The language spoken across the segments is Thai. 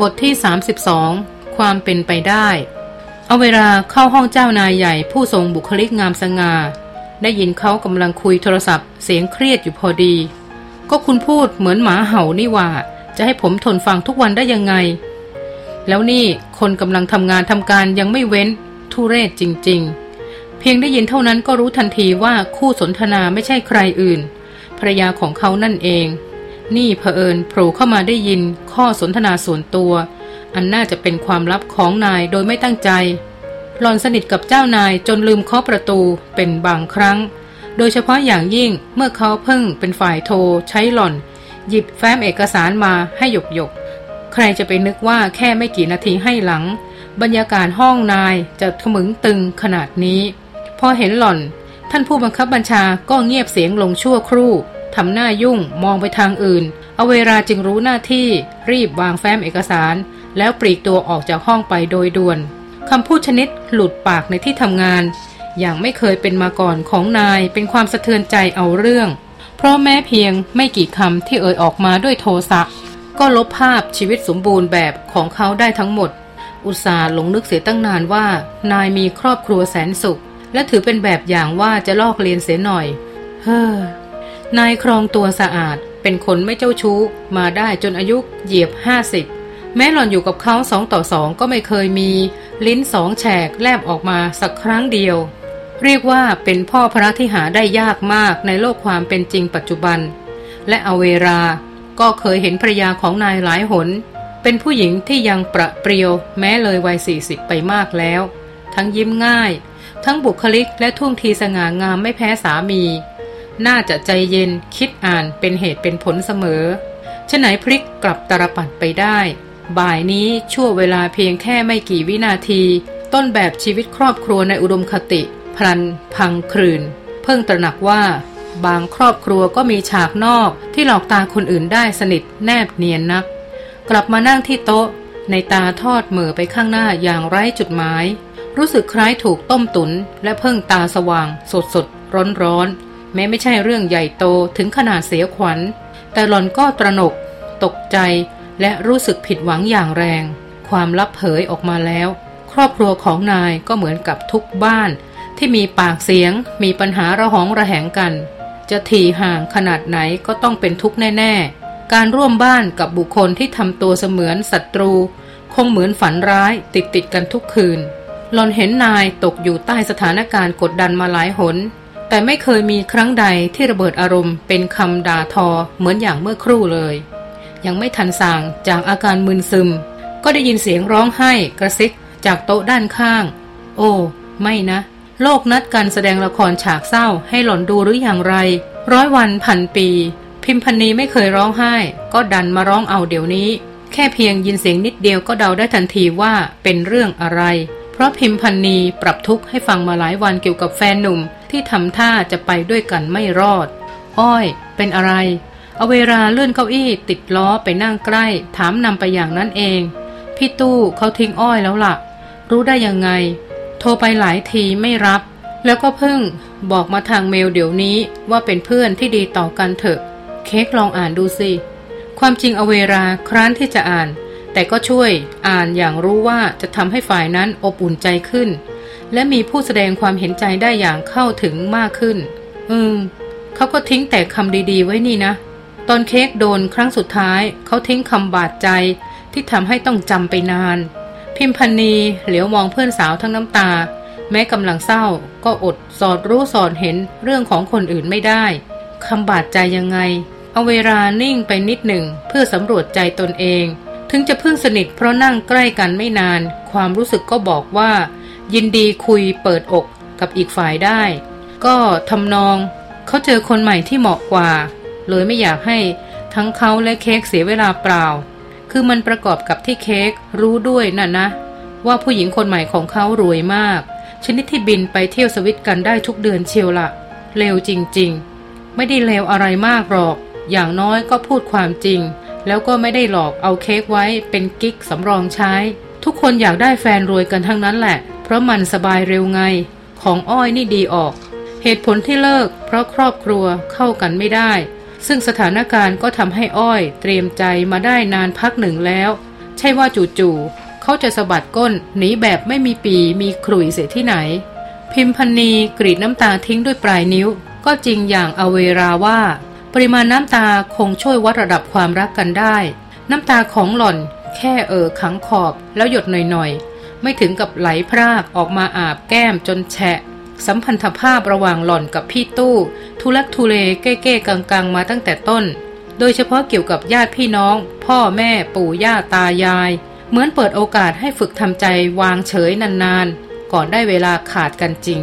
บทที่ 32 ความเป็นไปได้ เอาเวลาเข้าห้องเจ้านายใหญ่ผู้ทรงบุคลิกงามสง่าได้ยินเขากำลังคุยโทรศัพท์เสียงเครียดอยู่พอดี ก็คุณพูดเหมือนหมาเห่านี่ว่า จะให้ผมทนฟังทุกวันได้ยังไง แล้วนี่คนกำลังทำงานทำการยังไม่เว้น ทุเรศจริง ๆ เพียงได้ยินเท่านั้นก็รู้ทันทีว่าคู่สนทนาไม่ใช่ใครอื่นภรรยาของเขานั่นเอง นี่เผอิญโผล่เข้ามาได้ยินข้อสนทนาส่วนตัว อันน่าจะเป็นความลับของนายโดยไม่ตั้งใจ หลอนสนิทกับเจ้านายจนลืมเคาะประตูเป็นบางครั้ง โดยเฉพาะอย่างยิ่งเมื่อเขาเพิ่งเป็นฝ่ายโทรใช้หล่อน หยิบแฟ้มเอกสารมาให้หยกหยก ใครจะไปนึกว่าแค่ไม่กี่นาทีให้หลัง บรรยากาศห้องนายจะขมึงตึงขนาดนี้ พอเห็นหล่อน ท่านผู้บังคับบัญชาก็เงียบเสียงลงชั่วครู่ ทำหน้ายุ่งมองไปทางอื่นเอาเวลาจึงรู้หน้าที่รีบวางแฟ้มเอกสาร แล้วปลีกตัวออกจากห้องไปโดยด่วนคำพูดชนิดหลุดปากในที่ทำงาน อย่างไม่เคยเป็นมาก่อนของนายเป็นความสะเทือนใจเอาเรื่อง เพราะแม้เพียงไม่กี่คำที่เอ่ยออกมาด้วยโทสะก็ลบภาพชีวิตสมบูรณ์แบบของเขาได้ทั้งหมด อุตส่าห์หลงนึกเสียตั้งนานว่า นายมีครอบครัวแสนสุข และถือเป็นแบบอย่างว่าจะลอกเลียนเสียหน่อย เฮ้อ นายครองตัวสะอาดเป็นคนไม่เจ้าชู้ มาได้จนอายุเหยียบห้าสิบแม้หล่อนอยู่กับเขาสองต่อสองก็ไม่เคยมี ลิ้นสองแฉกแลบออกมาสักครั้งเดียว เรียกว่าเป็นพ่อพระที่หาได้ยากมากในโลกความเป็นจริงปัจจุบัน และเอาเวลาก็เคยเห็นภรรยาของนายหลายหน เป็นผู้หญิงที่ยังประเปรียว แม้เลยวัยสี่สิบไปมากแล้ว ทั้งยิ้มง่าย ทั้งบุคลิกและท่วงทีสง่างามไม่แพ้สามี น่าจะใจเย็นคิดอ่านเป็นเหตุเป็นผลเสมอฉะไหนพลิกกลับตรปัดไปได้ บ่ายนี้ชั่วเวลาเพียงแค่ไม่กี่วินาที ต้นแบบชีวิตครอบครัวในอุดมคติ พลัน พังครืน เพิ่งตระหนักว่า บางครอบครัวก็มีฉากนอกที่หลอกตาคนอื่นได้สนิทแนบเนียนนัก กลับมานั่งที่โต๊ะ ในตาทอดเหม่อไปข้างหน้าอย่างไร้จุดหมาย รู้สึกคล้ายถูกต้มตุน และเพิ่งตาสว่าง สดสดร้อนร้อน ม้ไม่ใช่เรื่องใหญ่โตถึงขนาดเสียขวัญ แต่หล่อนก็ตระหนก ตกใจ และรู้สึกผิดหวังอย่างแรง ความลับเผยออกมาแล้ว ครอบครัวของนายก็เหมือนกับทุกบ้าน ที่มีปากเสียง มีปัญหาระหองระแหงกัน จะถี่ห่างขนาดไหนก็ต้องเป็นทุกข์แน่ ๆ การร่วมบ้านกับบุคคลที่ทำตัวเสมือนศัตรู คงเหมือนฝันร้ายติดติดกันทุกคืนหลอนเห็นนายตกอยู่ใต้สถานการณ์กดดันมาหลายหน แต่ไม่เคยมีครั้งใดที่ระเบิดอารมณ์เป็นคำด่าทอเหมือนอย่างเมื่อครู่เลย ยังไม่ทันสั่งจากอาการมึนซึม ก็ได้ยินเสียงร้องไห้กระซิกจากโต๊ะด้านข้าง โอ้ ไม่นะ โลกนัดการแสดงละครฉากเศร้าให้หล่อนดูหรืออย่างไร ร้อยวันพันปี พิมพันนีไม่เคยร้องไห้ ก็ดันมาร้องเอาเดี๋ยวนี้ แค่เพียงยินเสียงนิดเดียวก็เดาได้ทันทีว่าเป็นเรื่องอะไร เพราะพิมพันนีปรับทุกข์ให้ฟังมาหลายวันเกี่ยวกับแฟนหนุ่ม ที่ทำท่าจะไปด้วยกันไม่รอด อ้อย เป็นอะไร เอาเวลาเลื่อนเก้าอี้ติดล้อไปนั่งใกล้ ถามนำไปอย่างนั้นเอง พี่ตู้เขาทิ้งอ้อยแล้วละ่ะ รู้ได้ยังไง โทรไปหลายทีไม่รับ แล้วก็เพิ่งบอกมาทางเมลเดี๋ยวนี้ว่าเป็นเพื่อนที่ดีต่อกันเถอะ เค้กลองอ่านดูสิ ความจริงเอเวราครั้นที่จะอ่าน แต่ก็ช่วยอ่านอย่างรู้ว่าจะทำให้ฝ่ายนั้นอบอุ่นใจขึ้น และมีผู้แสดงความเห็นใจได้อย่างเข้าถึงมากขึ้น อืม เขาก็ทิ้งแต่คำดีๆ ไว้นี่นะ ตอนเค้กโดนครั้งสุดท้าย เขาทิ้งคำบาดใจที่ทำให้ต้องจำไปนาน พิมพันนีเหลียวมองเพื่อนสาวทั้งน้ำตา แม้กำลังเศร้า ก็อดสอดรู้สอดเห็นเรื่องของคนอื่นไม่ได้คำบาดใจยังไง เอาเวลานิ่งไปนิดหนึ่งเพื่อสำรวจใจตนเอง ถึงจะเพิ่งสนิทเพราะนั่งใกล้กันไม่นาน ความรู้สึกก็บอกว่า ยินดีคุยเปิดอกกับอีกฝ่ายได้ ก็ทำนองเขาเจอคนใหม่ที่เหมาะกว่า เลยไม่อยากให้ทั้งเขาและเค้กเสียเวลาเปล่า คือมันประกอบกับที่เค้กรู้ด้วยน่ะนะ ว่าผู้หญิงคนใหม่ของเขารวยมาก ชนิดที่บินไปเที่ยวสวิตกันได้ทุกเดือนเชียวละเลวจริง ๆ ไม่ได้เลวอะไรมากหรอก อย่างน้อยก็พูดความจริง แล้วก็ไม่ได้หลอกเอาเค้กไว้เป็นกิ๊กสำรองใช้ ทุกคนอยากได้แฟนรวยกันทั้งนั้นแหละ เพราะมันสบายเร็วไง ของอ้อยนี่ดีออก เหตุผลที่เลิก เพราะครอบครัวเข้ากันไม่ได้ ซึ่งสถานการณ์ก็ทำให้อ้อยเตรียมใจมาได้นานพักหนึ่งแล้ว ใช่ว่าจู่ๆเขาจะสะบัดก้นหนีแบบไม่มีปีมีขลุ่ยเสียที่ไหน พิมพันนีกรีดน้ำตาทิ้งด้วยปลายนิ้ว ก็จริงอย่างอเวราว่า ปริมาณน้ำตาคงช่วยวัดระดับความรักกันได้ น้ำตาของหล่อนแค่เอ่อขังขอบแล้วหยดหน่อยๆ ไม่ถึงกับไหลพรากออกมาอาบแก้มจนแฉะ สัมพันธภาพระหว่างหล่อนกับพี่ตู้ ทุลักทุเลเก้เก้กังกังมาตั้งแต่ต้น โดยเฉพาะเกี่ยวกับญาติพี่น้อง พ่อแม่ปู่ย่าตายาย เหมือนเปิดโอกาสให้ฝึกทำใจวางเฉยนานๆ ก่อนได้เวลาขาดกันจริง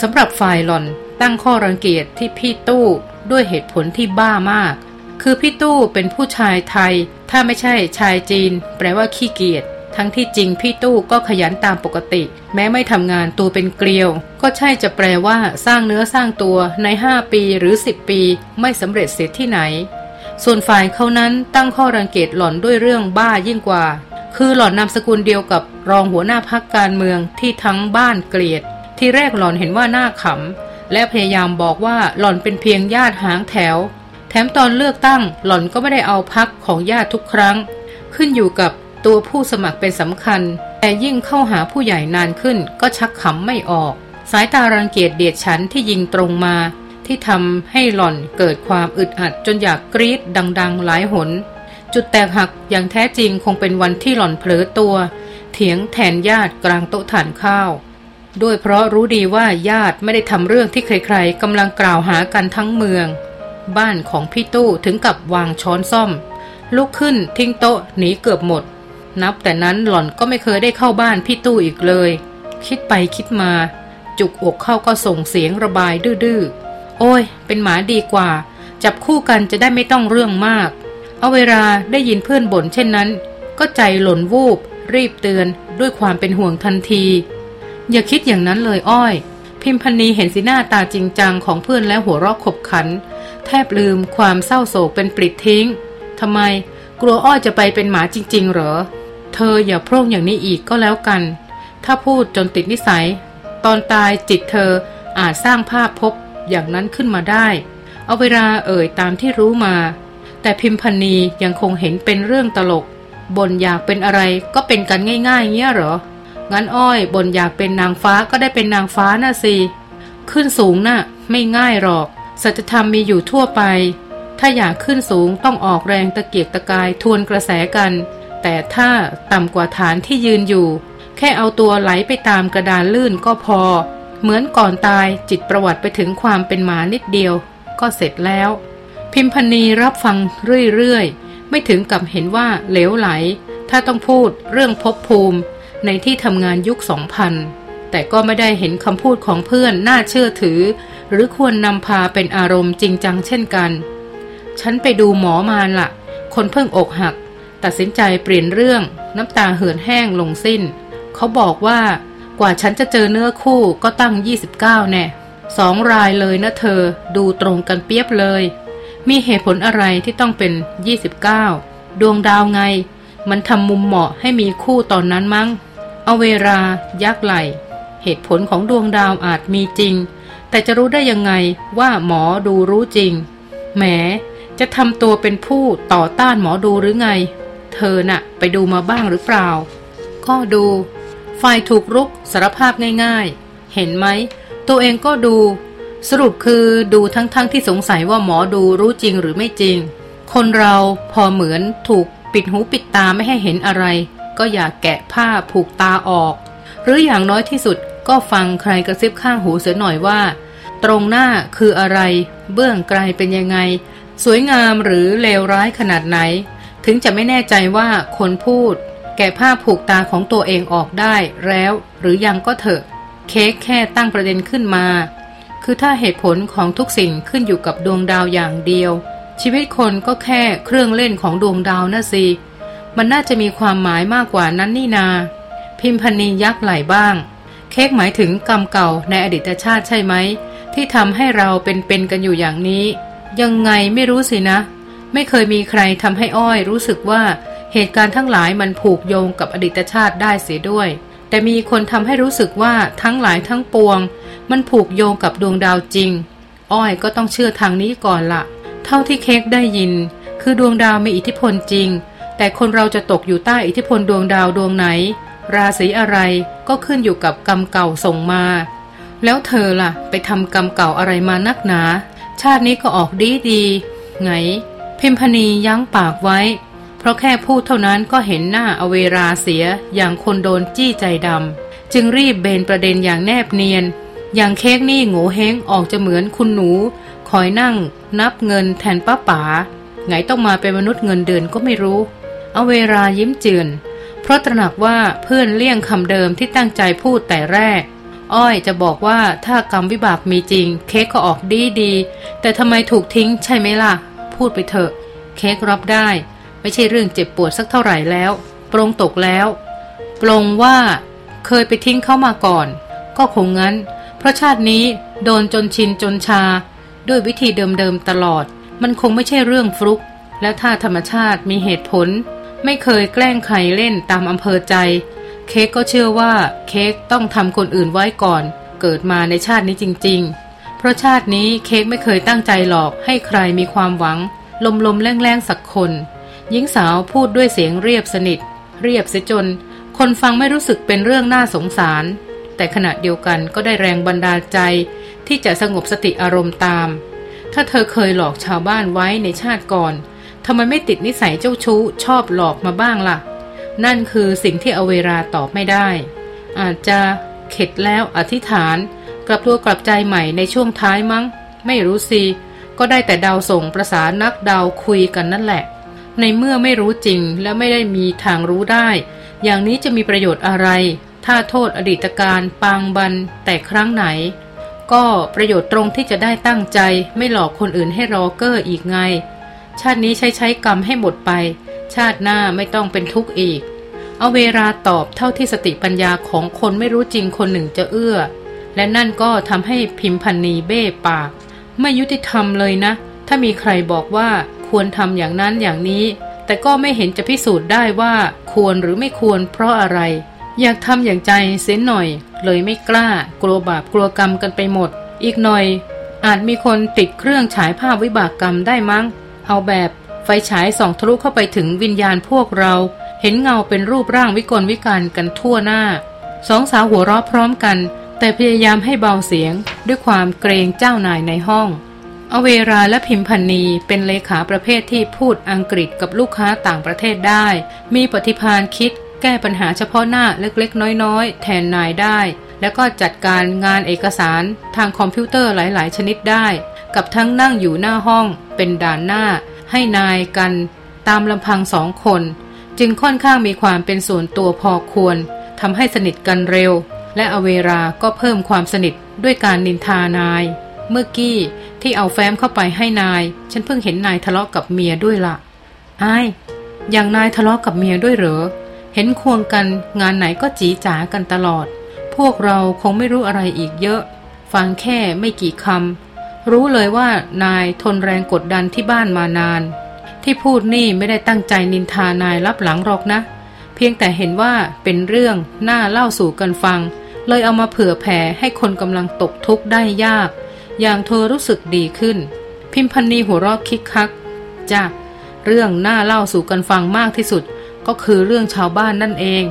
สำหรับฝ่ายหล่อนตั้งข้อรังเกียจที่พี่ตู้ด้วยเหตุผลที่บ้ามาก คือพี่ตู้เป็นผู้ชายไทย ถ้าไม่ใช่ชายจีน แปลว่าขี้เกียจ ทั้งที่จริงพี่ตู้ก็ขยันตามปกติ แม้ไม่ทำงานตัวเป็นเกลียว ก็ใช่จะแปลว่าสร้างเนื้อสร้างตัวใน 5 ปีหรือ 10 ปี ไม่สำเร็จเสียที่ไหน ส่วนฝ่ายเขานั้นตั้งข้อรังเกียจหล่อนด้วยเรื่องบ้ายิ่งกว่า คือหล่อนนามสกุลเดียวกับรองหัวหน้าพักการเมืองที่ทั้งบ้านเกลียด ที่แรกหล่อนเห็นว่าหน้าขำและพยายามบอกว่าหล่อนเป็นเพียงญาติหางแถว แถมตอนเลือกตั้งหล่อนก็ไม่ได้เอาพักของญาติทุกครั้งขึ้นอยู่กับ ตัวผู้สมัครเป็นสำคัญ แต่ยิ่งเข้าหาผู้ใหญ่นานขึ้นก็ชักขำไม่ออก สายตารังเกียจเดียดฉันที่ยิงตรงมา ที่ทำให้หล่อนเกิดความอึดอัดจนอยากกรีดดัง ๆ หลายหน จุดแตกหักอย่างแท้จริงคงเป็นวันที่หล่อนเผลอตัว เถียงแทนญาติกลางโต๊ะทานข้าว ด้วยเพราะรู้ดีว่าญาติไม่ได้ทำเรื่องที่ใครๆกำลังกล่าวหากันทั้งเมือง บ้านของพี่ตู้ถึงกับวางช้อนซ่อมลุกขึ้นทิ้งโต๊ะหนีเกือบหมด นับแต่นั้นหล่อนก็ไม่เคยได้เข้าบ้านพี่ตู้อีกเลย คิดไปคิดมา จุกอกเข้าก็ส่งเสียงระบายดื้อๆ โอ้ย เป็นหมาดีกว่า จับคู่กันจะได้ไม่ต้องเรื่องมาก เอาเวลาได้ยินเพื่อนบ่นเช่นนั้น ก็ใจหล่นวูบ รีบเตือนด้วยความเป็นห่วงทันที อย่าคิดอย่างนั้นเลยอ้อย พิมพันนีเห็นสีหน้าตาจริงจังของเพื่อนแล้วหัวเราะขบขัน แทบลืมความเศร้าโศกเป็นปลิดทิ้งทำไมกลัวอ้อยจะไปเป็นหมาจริง ๆ เหรอ เธออย่าพร่งอย่างนี้อีกก็แล้วกัน ถ้าพูดจนติดนิสัย ตอนตายจิตเธออาจสร้างภาพพบอย่างนั้นขึ้นมาได้ เอาเวลาเอ่ยตามที่รู้มา แต่พิมพันนียังคงเห็นเป็นเรื่องตลกบนอยากเป็นอะไรก็เป็นกันง่ายๆเงี้ยเหรอ งั้นอ้อยบนอยากเป็นนางฟ้าก็ได้เป็นนางฟ้าน่ะสิ ขึ้นสูงน่ะไม่ง่ายหรอก สัจธรรมมีอยู่ทั่วไป ถ้าอยากขึ้นสูงต้องออกแรงตะเกียกตะกายทวนกระแสกัน แต่ถ้าต่ำกว่าฐานที่ยืนอยู่ แค่เอาตัวไหลไปตามกระดานลื่นก็พอ เหมือนก่อนตายจิตประวัติไปถึงความเป็นหมานิดเดียว ก็เสร็จแล้ว พิมพณีรับฟังเรื่อยๆ ไม่ถึงกับเห็นว่าเหลวไหล ถ้าต้องพูดเรื่องภพภูมิ ในที่ทำงานยุคสองพันแต่ก็ไม่ได้เห็นคำพูดของเพื่อนน่าเชื่อถือ หรือควรนำพาเป็นอารมณ์จริงจังเช่นกัน ฉันไปดูหมอมาละ่ะ คนเพิ่งอกหัก ตัดสินใจเปลี่ยนเรื่อง น้ำตาเหือนแห้งลงสิ้น เขาบอกว่ากว่าฉันจะเจอเนื้อคู่ก็ตั้ง 29 แน่สองรายเลยนะเธอ ดูตรงกันเปียบเลย มีเหตุผลอะไรที่ต้องเป็น 29 ดวงดาวไง มันทำมุมเหมาะให้มีคู่ตอนนั้นมั้ง เอาเวลายักไหล เหตุผลของดวงดาวอาจมีจริง แต่จะรู้ได้ยังไงว่าหมอดูรู้จริง แหม จะทำตัวเป็นผู้ต่อต้านหมอดูหรือไง เธอน่ะ ไปดูมาบ้างหรือเปล่า ก็ดู ฝ่ายถูกรุกสารภาพง่ายๆ เห็นไหม ตัวเองก็ดู สรุปคือดูทั้งๆทที่สงสัยว่าหมอดูรู้จริงหรือไม่จริง คนเราพอเหมือนถูกปิดหูปิดตาไม่ให้เห็นอะไร ก็อย่าแกะผ้าผูกตาออก หรืออย่างน้อยที่สุดก็ฟังใครกระซิบข้างหูเสียหน่อยว่า ตรงหน้าคืออะไร เบื้องไกลเป็นยังไง สวยงามหรือเลวร้ายขนาดไหน ถึงจะไม่แน่ใจว่าคนพูด แก่ผ้าผูกตาของตัวเองออกได้แล้ว หรือยังก็เถอะ เค้กแค่ตั้งประเด็นขึ้นมา คือถ้าเหตุผลของทุกสิ่งขึ้นอยู่กับดวงดาวอย่างเดียว ชีวิตคนก็แค่เครื่องเล่นของดวงดาวน่ะสิมันน่าจะมีความหมายมากกว่านั้นนี่นา พิมพนียักไหลบ้าง เค้กหมายถึงกรรมเก่าในอดีตชาติใช่ไหมที่ทำให้เราเป็นเป็นกันอยู่อย่างนี้ ยังไงไม่รู้สินะ ไม่เคยมีใครทำให้อ้อยรู้สึกว่าเหตุการณ์ทั้งหลายมันผูกโยงกับอดีตชาติได้เสียด้วย แต่มีคนทำให้รู้สึกว่าทั้งหลายทั้งปวง มันผูกโยงกับดวงดาวจริง อ้อยก็ต้องเชื่อทางนี้ก่อนละเท่าที่เค้กได้ยิน คือดวงดาวมีอิทธิพลจริง แต่คนเราจะตกอยู่ใต้อิทธิพลดวงดาวดวงไหน ราศีอะไรก็ขึ้นอยู่กับกรรมเก่าส่งมา แล้วเธอล่ะ ไปทำกรรมเก่าอะไรมานักหนา ชาตินี้ก็ออกดีดีไง พิมพณียั้งปากไว้ เพราะแค่พูดเท่านั้นก็เห็นหน้าอเวราเสียอย่างคนโดนจี้ใจดำจึงรีบเบนประเด็นอย่างแนบเนียน อย่างเค้กนี่โง่เฮงออกจะเหมือนคุณหนู คอยนั่ง นับเงินแทนป้าป๋าไงต้องมาเป็นมนุษย์เงินเดือนก็ไม่รู้ อเวลายิ้มเจือนเพราะตระหนักว่าเพื่อนเลี่ยงคำเดิมที่ตั้งใจพูดแต่แรก อ้อยจะบอกว่าถ้ากรรมวิบากมีจริง เค้กก็ออกดีดี แต่ทำไมถูกทิ้งใช่ไหมล่ะ พูดไปเถอะ เค้กรับได้ ไม่ใช่เรื่องเจ็บปวดสักเท่าไหร่แล้ว ปรงตกแล้ว ปรงว่าเคยไปทิ้งเข้ามาก่อน ก็คงงั้น เพราะชาตินี้โดนจนชินจนชา ด้วยวิธีเดิมๆตลอด มันคงไม่ใช่เรื่องฟลุก และถ้าธรรมชาติมีเหตุผล ไม่เคยแกล้งใครเล่นตามอำเภอใจ เค้กก็เชื่อว่าเค้กต้องทำคนอื่นไว้ก่อน เกิดมาในชาตินี้จริง ๆ เพราะชาตินี้เค้กไม่เคยตั้งใจหลอกให้ใครมีความหวัง ลมๆแรงๆสักคน หญิงสาวพูดด้วยเสียงเรียบสนิท เรียบเสียจน คนฟังไม่รู้สึกเป็นเรื่องน่าสงสาร แต่ขณะเดียวกันก็ได้แรงบันดาลใจ ที่จะสงบสติอารมณ์ตาม ถ้าเธอเคยหลอกชาวบ้านไว้ในชาติก่อนทำไมไม่ติดนิสัยเจ้าชู้ชอบหลอกมาบ้างละ่ะ นั่นคือสิ่งที่อเวราตอบไม่ได้ อาจจะเข็ดแล้วอธิษฐาน กลับตัวกลับใจใหม่ในช่วงท้ายมั้ง ไม่รู้สิก็ได้แต่เดาส่งประสานนักเดาคุยกันนั่นแหละ ในเมื่อไม่รู้จริงและไม่ได้มีทางรู้ได้ อย่างนี้จะมีประโยชน์อะไร ถ้าโทษอดีตการปางบันแต่ครั้งไหน ก็ประโยชน์ตรงที่จะได้ตั้งใจ ไม่หลอกคนอื่นให้รอเกอร์อีกไง ชาตินี้ใช้ใช้กรรมให้หมดไป ชาติหน้าไม่ต้องเป็นทุกข์อีก เอาเวลาตอบเท่าที่สติปัญญาของคนไม่รู้จริงคนหนึ่งจะเอื้อ และนั่นก็ทำให้พิมพันนีเบ้ปาก ไม่ยุติธรรมเลยนะ ถ้ามีใครบอกว่าควรทำอย่างนั้นอย่างนี้ แต่ก็ไม่เห็นจะพิสูจน์ได้ว่าควรหรือไม่ควรเพราะอะไร อยากทำอย่างใจเสียหน่อย เลยไม่กล้า กลัวบาปกลัวกรรมกันไปหมด อีกหน่อย อาจมีคนติดเครื่องฉายภาพวิบากกรรมได้มั้ง เอาแบบไฟฉายส่องทะลุเข้าไปถึงวิญญาณพวกเรา เห็นเงาเป็นรูปร่างวิกลวิการกันทั่วหน้า สองสาวหัวเราะพร้อมกัน แต่พยายามให้เบาเสียงด้วยความเกรงเจ้านายในห้อง อเวราและพิมพันนีเป็นเลขาประเภทที่พูดอังกฤษกับลูกค้าต่างประเทศได้ มีปฏิพานคิดแก้ปัญหาเฉพาะหน้าเล็กๆ น้อยๆ แทนนายได้ แล้วก็จัดการงานเอกสารทางคอมพิวเตอร์หลายๆ ชนิดได้ กับทั้งนั่งอยู่หน้าห้อง เป็นด่านหน้า ให้นายกันตามลำพังสองคน จึงค่อนข้างมีความเป็นส่วนตัวพอควรทำให้สนิทกันเร็ว และอเวราก็เพิ่มความสนิทด้วยการนินทานาย เมื่อกี้ที่เอาแฟ้มเข้าไปให้นาย ฉันเพิ่งเห็นนายทะเลาะกับเมียด้วยละไอ้อย่างนายทะเลาะกับเมียด้วยเหรอ เห็นควงกันงานไหนก็จีจ๋ากันตลอด พวกเราคงไม่รู้อะไรอีกเยอะ ฟังแค่ไม่กี่คำรู้เลยว่านายทนแรงกดดันที่บ้านมานาน ที่พูดนี่ไม่ได้ตั้งใจนินทานายรับหลังหรอกนะ เพียงแต่เห็นว่าเป็นเรื่องน่าเล่าสู่กันฟัง เลยเอามาเผื่อแผ่ให้คนกำลังตกทุกข์ได้ยาก อย่างเธอรู้สึกดีขึ้น พิมพันนีหัวเราะคิกคักจ้าเรื่องน่าเล่าสู่กันฟังมากที่สุด ก็คือเรื่องชาวบ้านนั่นเอง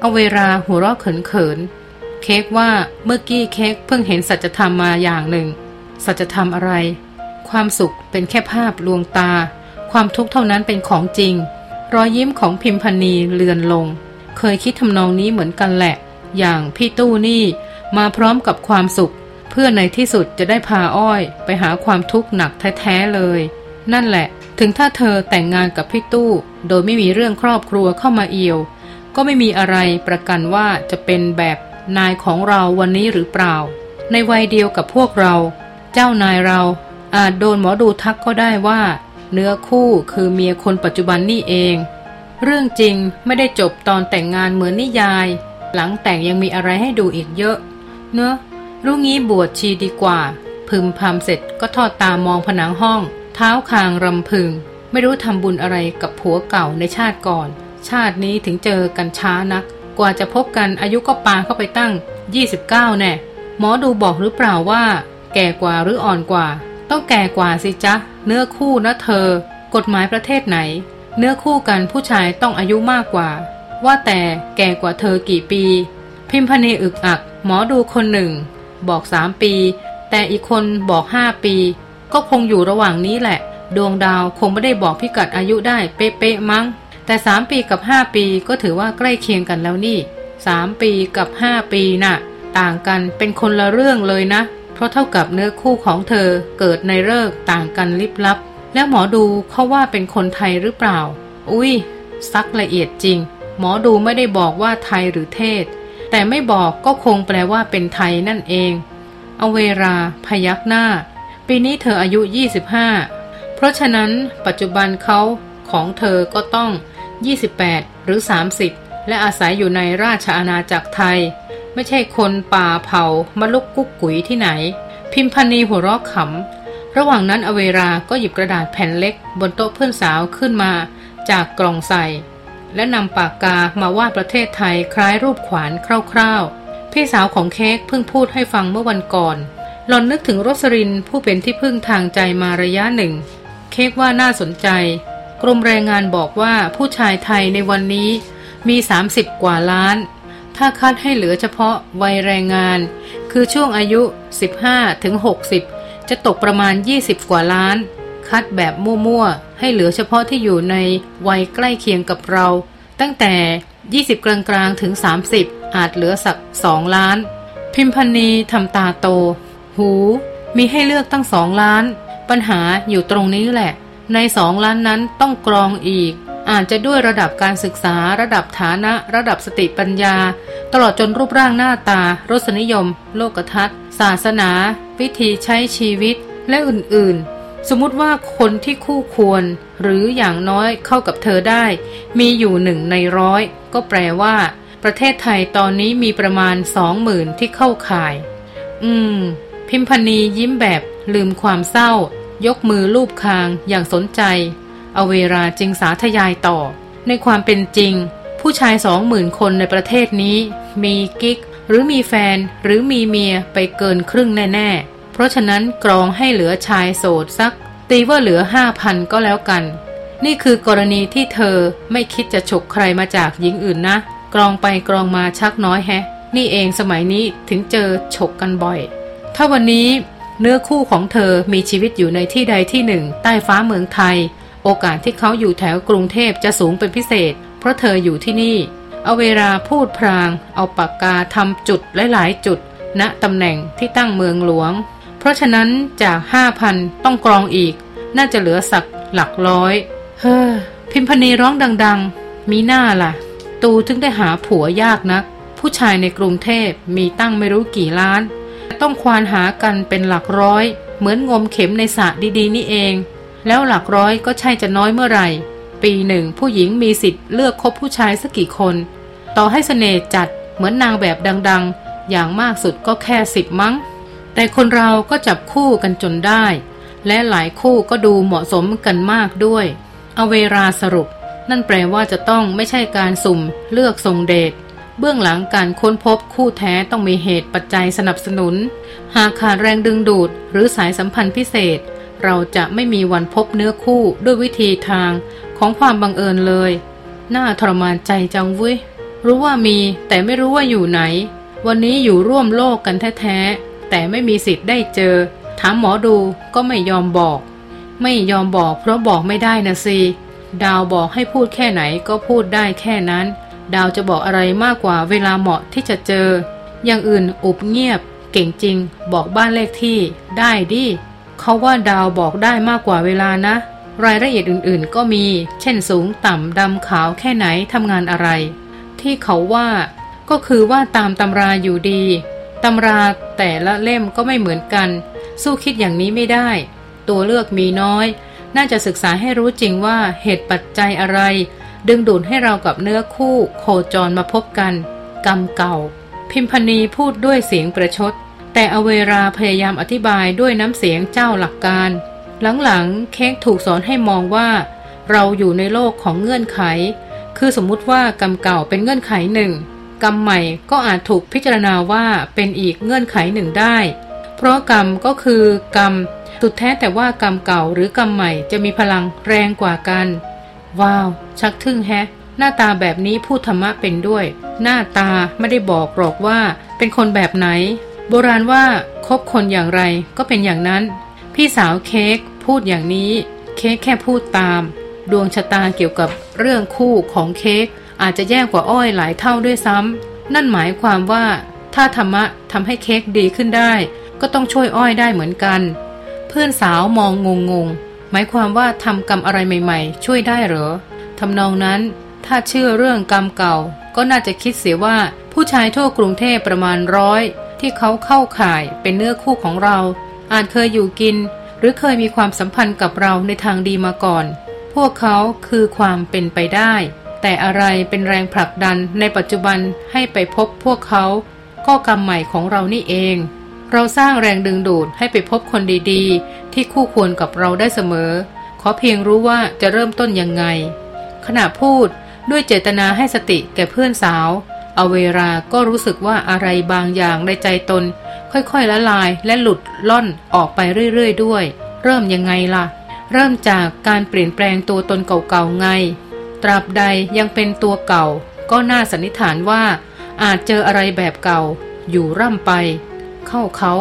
เอาเวลาหัวเราะเขินๆเค้กว่าเมื่อกี้เค้กเพิ่งเห็นสัจธรรมมาอย่างหนึ่ง สัจธรรมอะไร ความสุขเป็นแค่ภาพลวงตา ความทุกข์เท่านั้นเป็นของจริง รอยยิ้มของพิมพณีเลือนลง เคยคิดทำนองนี้เหมือนกันแหละ อย่างพี่ตู้นี่มาพร้อมกับความสุข เพื่อในที่สุดจะได้พาอ้อย ไปหาความทุกข์หนักแท้ๆเลย นั่นแหละ ถึงถ้าเธอแต่งงานกับพี่ตู้ โดยไม่มีเรื่องครอบครัวเข้ามาเอี่ยว ก็ไม่มีอะไรประกันว่าจะเป็นแบบนายของเราวันนี้หรือเปล่า ในวัยเดียวกับพวกเรา เจ้านายเราอาจโดนหมอดูทักก็ได้ว่า เนื้อคู่คือเมียคนปัจจุบันนี่เอง เรื่องจริงไม่ได้จบตอนแต่งงานเหมือนนิยาย หลังแต่งยังมีอะไรให้ดูอีกเยอะ เนอะรู้งี้บวชชีดีกว่า พึมพำเสร็จก็ทอดตามองผนังห้อง เท้าคางรำพึง ไม่รู้ทำบุญอะไรกับผัวเก่าในชาติก่อน ชาตินี้ถึงเจอกันช้านัก กว่าจะพบกันอายุก็ปาเข้าไปตั้ง 29 แน่ หมอดูบอกหรือเปล่าว่า แก่กว่าหรืออ่อนกว่า ต้องแก่กว่าสิจ๊ะ เนื้อคู่นะเธอ กฎหมายประเทศไหน เนื้อคู่กันผู้ชายต้องอายุมากกว่า ว่าแต่แก่กว่าเธอกี่ปี พิมพณีอึกอัก หมอดูคนหนึ่ง บอกสามปี แต่อีกคนบอกห้าปี ก็คงอยู่ระหว่างนี้แหละ ดวงดาวคงไม่ได้บอกพิกัดอายุได้เป๊ะๆมั้ง แต่สามปีกับห้าปีก็ถือว่าใกล้เคียงกันแล้วนี่สามปีกับห้าปีน่ะ ต่างกันเป็นคนละเรื่องเลยนะ เพราะเท่ากับเนื้อคู่ของเธอเกิดในเลิกต่างกันลิบลับ แล้วหมอดูเขาว่าเป็นคนไทยหรือเปล่า อุ้ยซักละเอียดจริง หมอดูไม่ได้บอกว่าไทยหรือเทศ แต่ไม่บอกก็คงแปลว่าเป็นไทยนั่นเองเอาเวลาพยักหน้า ปีนี้เธออายุ 25 เพราะฉะนั้นปัจจุบันเขาของเธอก็ต้อง 28 หรือ 30 และอาศัยอยู่ในราชอาณาจักรไทย ไม่ใช่คนป่าเผามาลุกกุ๊กกุ๋ยที่ไหน พิมพนีหัวเราะขำ ระหว่างนั้นอเวราก็หยิบกระดาษแผ่นเล็ก บนโต๊ะเพื่อนสาวขึ้นมาจากกล่องใส่ และนำปากกามาวาดประเทศไทยคล้ายรูปขวานคร่าวๆ พี่สาวของเค้กเพิ่งพูดให้ฟังเมื่อวันก่อน หลอนนึกถึงโรสรินผู้เป็นที่พึ่งทางใจมาระยะหนึ่ง เค้กว่าน่าสนใจ กรมแรงงานบอกว่าผู้ชายไทยในวันนี้มี 30 กว่าล้าน ถ้าคัดให้เหลือเฉพาะวัยแรงงาน คือช่วงอายุ 15ถึง60 จะตกประมาณ 20 กว่าล้าน คัดแบบมั่วๆ ให้เหลือเฉพาะที่อยู่ในวัยใกล้เคียงกับเรา ตั้งแต่ 20 กลางๆ ถึง 30 อาจเหลือสัก 2 ล้าน พิมพันีทำตาโต หู มีให้เลือกตั้งสองล้าน ปัญหาอยู่ตรงนี้แหละ ในสองล้านนั้นต้องกรองอีก อาจจะด้วยระดับการศึกษา ระดับฐานะ ระดับสติปัญญา ตลอดจนรูปร่างหน้าตา รสนิยม โลกทัศน์ ศาสนา วิธีใช้ชีวิตและอื่นๆ สมมติว่าคนที่คู่ควรหรืออย่างน้อยเข้ากับเธอได้ มีอยู่หนึ่งในร้อยก็แปลว่า ประเทศไทยตอนนี้มีประมาณสองหมื่นที่เข้าข่าย อืม พิมพณียิ้มแบบลืมความเศร้า ยกมือลูบคางอย่างสนใจ เอาเวลาจึงสาธยายต่อ ในความเป็นจริง ผู้ชายสองหมื่นคนในประเทศนี้ มีกิ๊ก หรือมีแฟน หรือมีเมียไปเกินครึ่งแน่ ๆ เพราะฉะนั้นกรองให้เหลือชายโสดสัก ตีว่าเหลือห้าพันก็แล้วกัน นี่คือกรณีที่เธอไม่คิดจะฉกใครมาจากหญิงอื่นนะ กรองไปกรองมาชักน้อยแฮะ นี่เองสมัยนี้ถึงเจอฉกกันบ่อย ถ้าวันนี้เนื้อคู่ของเธอมีชีวิตอยู่ในที่ใดที่หนึ่ง ใต้ฟ้าเมืองไทย โอกาสที่เขาอยู่แถวกรุงเทพจะสูงเป็นพิเศษ เพราะเธออยู่ที่นี่ เอาเวลาพูดพราง เอาปากกาทำจุดหลายๆจุดณตำแหน่งที่ตั้งเมืองหลวง ราะฉะนั้นจากห้าพันต้องกรองอีก น่าจะเหลือสักหลักร้อย เฮ้อ พิมพณีร้องดัง ๆ มีหน้าล่ะ ตูถึงได้หาผัวยากนัก ผู้ชายในกรุงเทพมีตั้งไม่รู้กี่ล้าน ต้องควานหากันเป็นหลักร้อย เหมือนงมเข็มในสระดีๆ นี่เอง แล้วหลักร้อยก็ใช่จะน้อยเมื่อไหร่ ปีหนึ่งผู้หญิงมีสิทธิ์เลือกคบผู้ชายสักกี่คน ต่อให้สเสน่ห์จัดเหมือนนางแบบดัง ๆ อย่างมากสุดก็แค่สิบมั้ง แต่คนเราก็จับคู่กันจนได้ และหลายคู่ก็ดูเหมาะสมกันมากด้วย เอาเวลาสรุป นั่นแปลว่าจะต้องไม่ใช่การสุ่มเลือกทรงเดชเบื้องหลังการค้นพบคู่แท้ต้องมีเหตุปัจจัยสนับสนุน หากขาดแรงดึงดูดหรือสายสัมพันธ์พิเศษ เราจะไม่มีวันพบเนื้อคู่ด้วยวิธีทางของความบังเอิญเลย น่าทรมานใจจังเว้ยรู้ว่ามีแต่ไม่รู้ว่าอยู่ไหน วันนี้อยู่ร่วมโลกกันแท้ แต่ไม่มีสิทธิ์ได้เจอ ถามหมอดูก็ไม่ยอมบอก ไม่ยอมบอกเพราะบอกไม่ได้นะสิดาวบอกให้พูดแค่ไหนก็พูดได้แค่นั้น ดาวจะบอกอะไรมากกว่าเวลาเหมาะที่จะเจอ อย่างอื่นอุบเงียบ เก่งจริง บอกบ้านเลขที่ ได้ดิเขาว่าดาวบอกได้มากกว่าเวลานะ รายละเอียดอื่นๆ ก็มี เช่นสูงต่ำดำขาวแค่ไหนทำงานอะไร ที่เขาว่า ก็คือว่าตามตำราอยู่ดี ตำราแต่ละเล่มก็ไม่เหมือนกัน สู้คิดอย่างนี้ไม่ได้ ตัวเลือกมีน้อย น่าจะศึกษาให้รู้จริงว่าเหตุปัจจัยอะไร ดึงดูดให้เรากับเนื้อคู่โคจรมาพบกัน กรรมเก่า พิมพณีพูดด้วยเสียงประชด แต่อเวราพยายามอธิบายด้วยน้ำเสียงเจ้าหลักการ หลังๆเค้กถูกสอนให้มองว่า เราอยู่ในโลกของเงื่อนไข คือสมมุติว่ากรรมเก่าเป็นเงื่อนไขหนึ่ง กรรมใหม่ก็อาจถูกพิจารณาว่าเป็นอีกเงื่อนไขหนึ่งได้ เพราะกรรมก็คือกรรม สุดแท้แต่ว่ากรรมเก่าหรือกรรมใหม่จะมีพลังแรงกว่ากัน ว้าว ชักทึ่งแฮะ หน้าตาแบบนี้พูดธรรมะเป็นด้วย หน้าตาไม่ได้บอกหรอกว่า เป็นคนแบบไหน โบราณว่าคบคนอย่างไรก็เป็นอย่างนั้น พี่สาวเค้กพูดอย่างนี้ เค้กแค่พูดตาม ดวงชะตาเกี่ยวกับเรื่องคู่ของเค้ก อาจจะแย่กว่าอ้อยหลายเท่าด้วยซ้ำนั่นหมายความว่าถ้าธรรมะทำให้เค้กดีขึ้นได้ ก็ต้องช่วยอ้อยได้เหมือนกัน เพื่อนสาวมองงงงหมายความว่าทำกรรมอะไรใหม่ๆ ช่วยได้เหรอทำนองนั้น ถ้าเชื่อเรื่องกรรมเก่า ก็น่าจะคิดเสียว่าผู้ชายทั่วกรุงเทพประมาณร้อยที่เขาเข้าข่ายเป็นเนื้อคู่ของเรา อาจเคยอยู่กิน หรือเคยมีความสัมพันธ์กับเราในทางดีมาก่อน พวกเขาคือความเป็นไปได้ แต่อะไรเป็นแรงผลักดันในปัจจุบันให้ไปพบพวกเขา ก็กรรมใหม่ของเรานี่เอง เราสร้างแรงดึงดูดให้ไปพบคนดีๆ ที่คู่ควรกับเราได้เสมอ ขอเพียงรู้ว่าจะเริ่มต้นยังไง ขณะพูดด้วยเจตนาให้สติแก่เพื่อนสาวเอาเวลาก็รู้สึกว่าอะไรบางอย่างในใจตน ค่อยๆละลายและหลุดล่อนออกไปเรื่อยๆด้วย เริ่มยังไงล่ะ เริ่มจากการเปลี่ยนแปลงตัวตนเก่าๆไง ตราบใดยังเป็นตัวเก่า ก็น่าสันนิษฐานว่าอาจเจออะไรแบบเก่า อยู่ร่ำไป เข้าเขา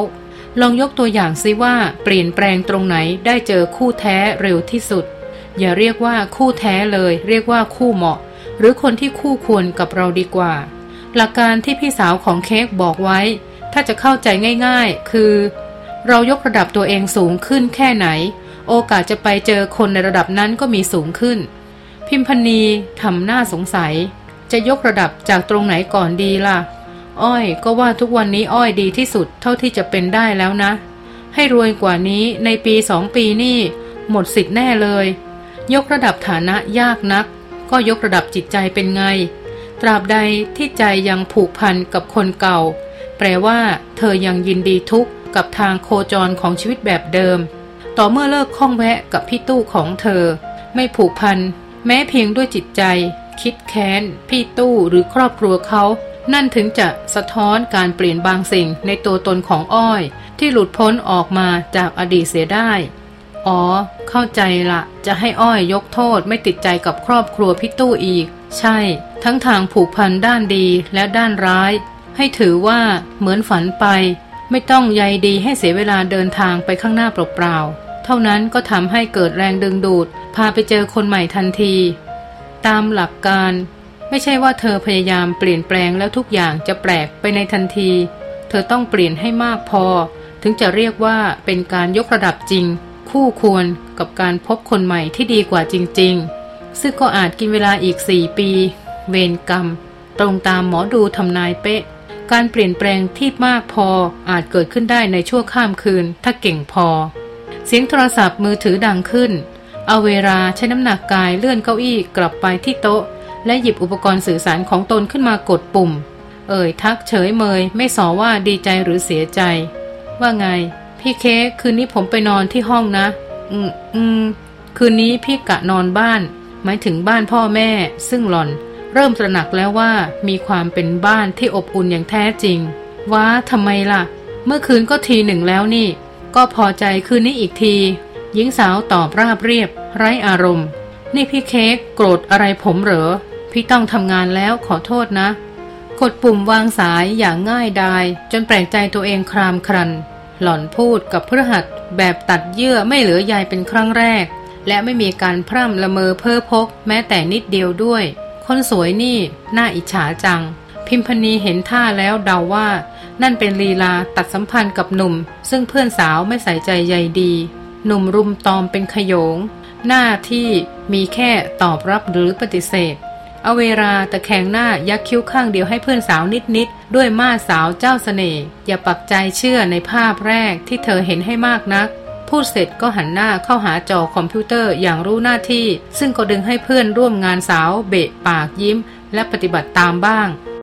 ลองยกตัวอย่างซิว่าเปลี่ยนแปลงตรงไหนได้เจอคู่แท้เร็วที่สุด อย่าเรียกว่าคู่แท้เลย เรียกว่าคู่เหมาะ หรือคนที่คู่ควรกับเราดีกว่า หลักการที่พี่สาวของเค้กบอกไว้ ถ้าจะเข้าใจง่ายๆ คือ เรายกระดับตัวเองสูงขึ้นแค่ไหน โอกาสจะไปเจอคนในระดับนั้นก็มีสูงขึ้น พิมพณีทำหน้าสงสัย จะยกระดับจากตรงไหนก่อนดีล่ะ อ้อยก็ว่าทุกวันนี้อ้อยดีที่สุดเท่าที่จะเป็นได้แล้วนะ ให้รวยกว่านี้ในปีสองปีนี่ หมดสิทธิ์แน่เลย ยกระดับฐานะยากนัก ก็ยกระดับจิตใจเป็นไง ตราบใดที่ใจยังผูกพันกับคนเก่า แปลว่า เธอยังยินดีทุกข์กับทางโคจรของชีวิตแบบเดิม ต่อเมื่อเลิกข้องแวะกับพี่ตู้ของเธอ ไม่ผูกพัน แม้เพียงด้วยจิตใจ คิดแค้น พี่ตู้หรือครอบครัวเขา นั่นถึงจะสะท้อนการเปลี่ยนบางสิ่งในตัวตนของอ้อย ที่หลุดพ้นออกมาจากอดีตเสียได้ อ๋อ เข้าใจละ จะให้อ้อยยกโทษไม่ติดใจกับครอบครัวพี่ตู้อีก ใช่ ทั้งทางผูกพันด้านดีและด้านร้าย ให้ถือว่าเหมือนฝันไป ไม่ต้องใยดีให้เสียเวลาเดินทางไปข้างหน้าเปล่าๆเท่านั้นก็ทำให้เกิดแรงดึงดูด พาไปเจอคนใหม่ทันที ตามหลักการ ไม่ใช่ว่าเธอพยายามเปลี่ยนแปลงแล้วทุกอย่างจะแปลกไปในทันที เธอต้องเปลี่ยนให้มากพอ ถึงจะเรียกว่าเป็นการยกระดับจริง คู่ควรกับการพบคนใหม่ที่ดีกว่าจริง ๆ ซึ่งก็อาจกินเวลาอีกสี่ปี เวรกรรม ตรงตามหมอดูทำนายเป๊ะ การเปลี่ยนแปลงที่มากพออาจเกิดขึ้นได้ในชั่วข้ามคืน ถ้าเก่งพอ เสียงโทรศัพท์มือถือดังขึ้น เอาเวลาใช้น้ำหนักกายเลื่อนเก้าอี้กลับไปที่โต๊ะ และหยิบอุปกรณ์สื่อสารของตนขึ้นมากดปุ่ม เอ่ยทักเฉยเมย ไม่สอว่าดีใจหรือเสียใจ ว่าไง พี่เค้กคืนนี้ผมไปนอนที่ห้องนะ อืมอืมคืนนี้พี่กะนอนบ้าน หมายถึงบ้านพ่อแม่ ซึ่งหล่อน เริ่มตระหนักแล้วว่ามีความเป็นบ้านที่อบอุ่นอย่างแท้จริง ว้าทำไมล่ะ เมื่อคืนก็ทีหนึ่งแล้วนี่ ก็พอใจคืนนี้อีกที หญิงสาวตอบราบเรียบ ไร้อารมณ์ นี่พี่เค้กโกรธอะไรผมเหรอ พี่ต้องทำงานแล้วขอโทษนะ กดปุ่มวางสายอย่างง่ายดาย จนแปลกใจตัวเองครามครัน หล่อนพูดกับพฤหัสแบบตัดเยื่อไม่เหลือใยเป็นครั้งแรก และไม่มีการพร่ำละเมอเพ้อพก แม้แต่นิดเดียวด้วย คนสวยนี่ น่าอิจฉาจัง พิมพณีเห็นท่าแล้วเดาว่า นั่นเป็นลีลาตัดสัมพันธ์กับหนุ่ม ซึ่งเพื่อนสาวไม่ใส่ใจใยดี หนุ่มรุมตอมเป็นขยง หน้าที่มีแค่ตอบรับหรือปฏิเสธ เอาเวลาตะแคงหน้ายักคิ้วข้างเดียวให้เพื่อนสาวนิดๆ ด้วยมาสาวเจ้าสเสน่ห์อย่าปักใจเชื่อในภาพแรกที่เธอเห็นให้มากนัก พูดเสร็จก็หันหน้าเข้าหาจอคอมพิวเตอร์อย่างรู้หน้าที่ ซึ่งก็ดึงให้เพื่อนร่วมงานสาวเบะปากยิ้ม และปฏิบัติตามบ้าง